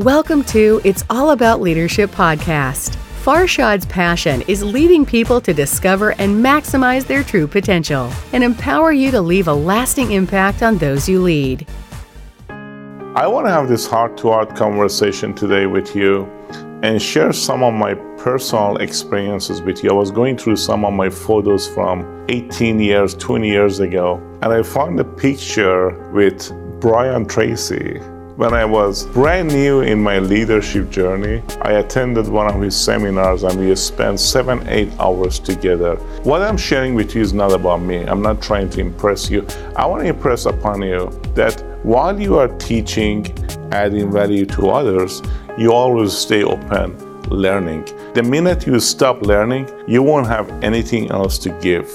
Welcome to It's All About Leadership podcast. Farshad's passion is leading people to discover and maximize their true potential and empower you to leave a lasting impact on those you lead. I want to have this heart to heart conversation today with you and share some of my personal experiences with you. I was going through some of my photos from 18 years, 20 years ago, and I found a picture with Brian Tracy when I was brand new in my leadership journey, I attended one of his seminars and we spent seven, eight hours together. What I'm sharing with you is not about me. I'm not trying to impress you. I want to impress upon you that while you are teaching, adding value to others, you always stay open, learning. The minute you stop learning, you won't have anything else to give.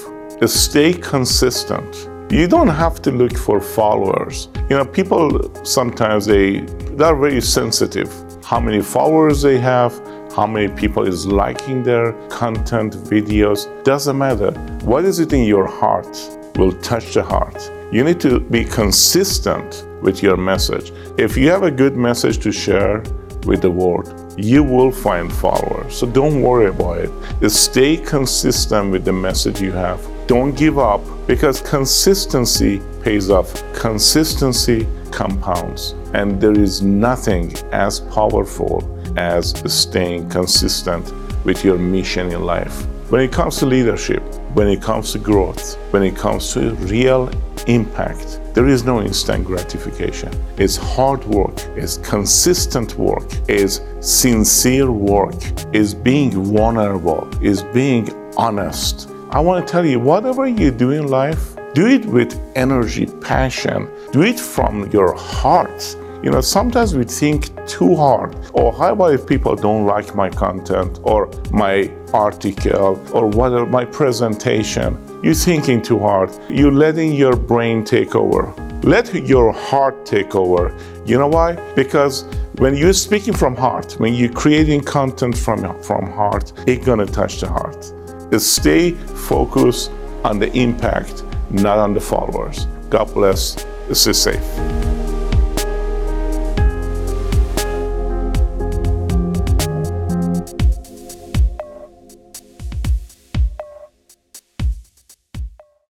Stay consistent you don't have to look for followers. You know, people sometimes they they're very sensitive. How many followers they have, how many people is liking their content, videos, doesn't matter. What is it in your heart will touch the heart. You need to be consistent with your message. If you have a good message to share with the world, you will find followers. So don't worry about it. Stay consistent with the message you have. Don't give up because consistency pays off. Consistency compounds. And there is nothing as powerful as staying consistent with your mission in life. When it comes to leadership, when it comes to growth, when it comes to real impact, there is no instant gratification. It's hard work, it's consistent work, it's sincere work, it's being vulnerable, it's being honest. I want to tell you, whatever you do in life, do it with energy, passion, do it from your heart. You know, sometimes we think too hard. Or how about if people don't like my content or my article or whether my presentation? You're thinking too hard. You're letting your brain take over. Let your heart take over. You know why? Because when you're speaking from heart, when you're creating content from, from heart, it's gonna touch the heart. Stay focused on the impact, not on the followers. God bless. Stay safe.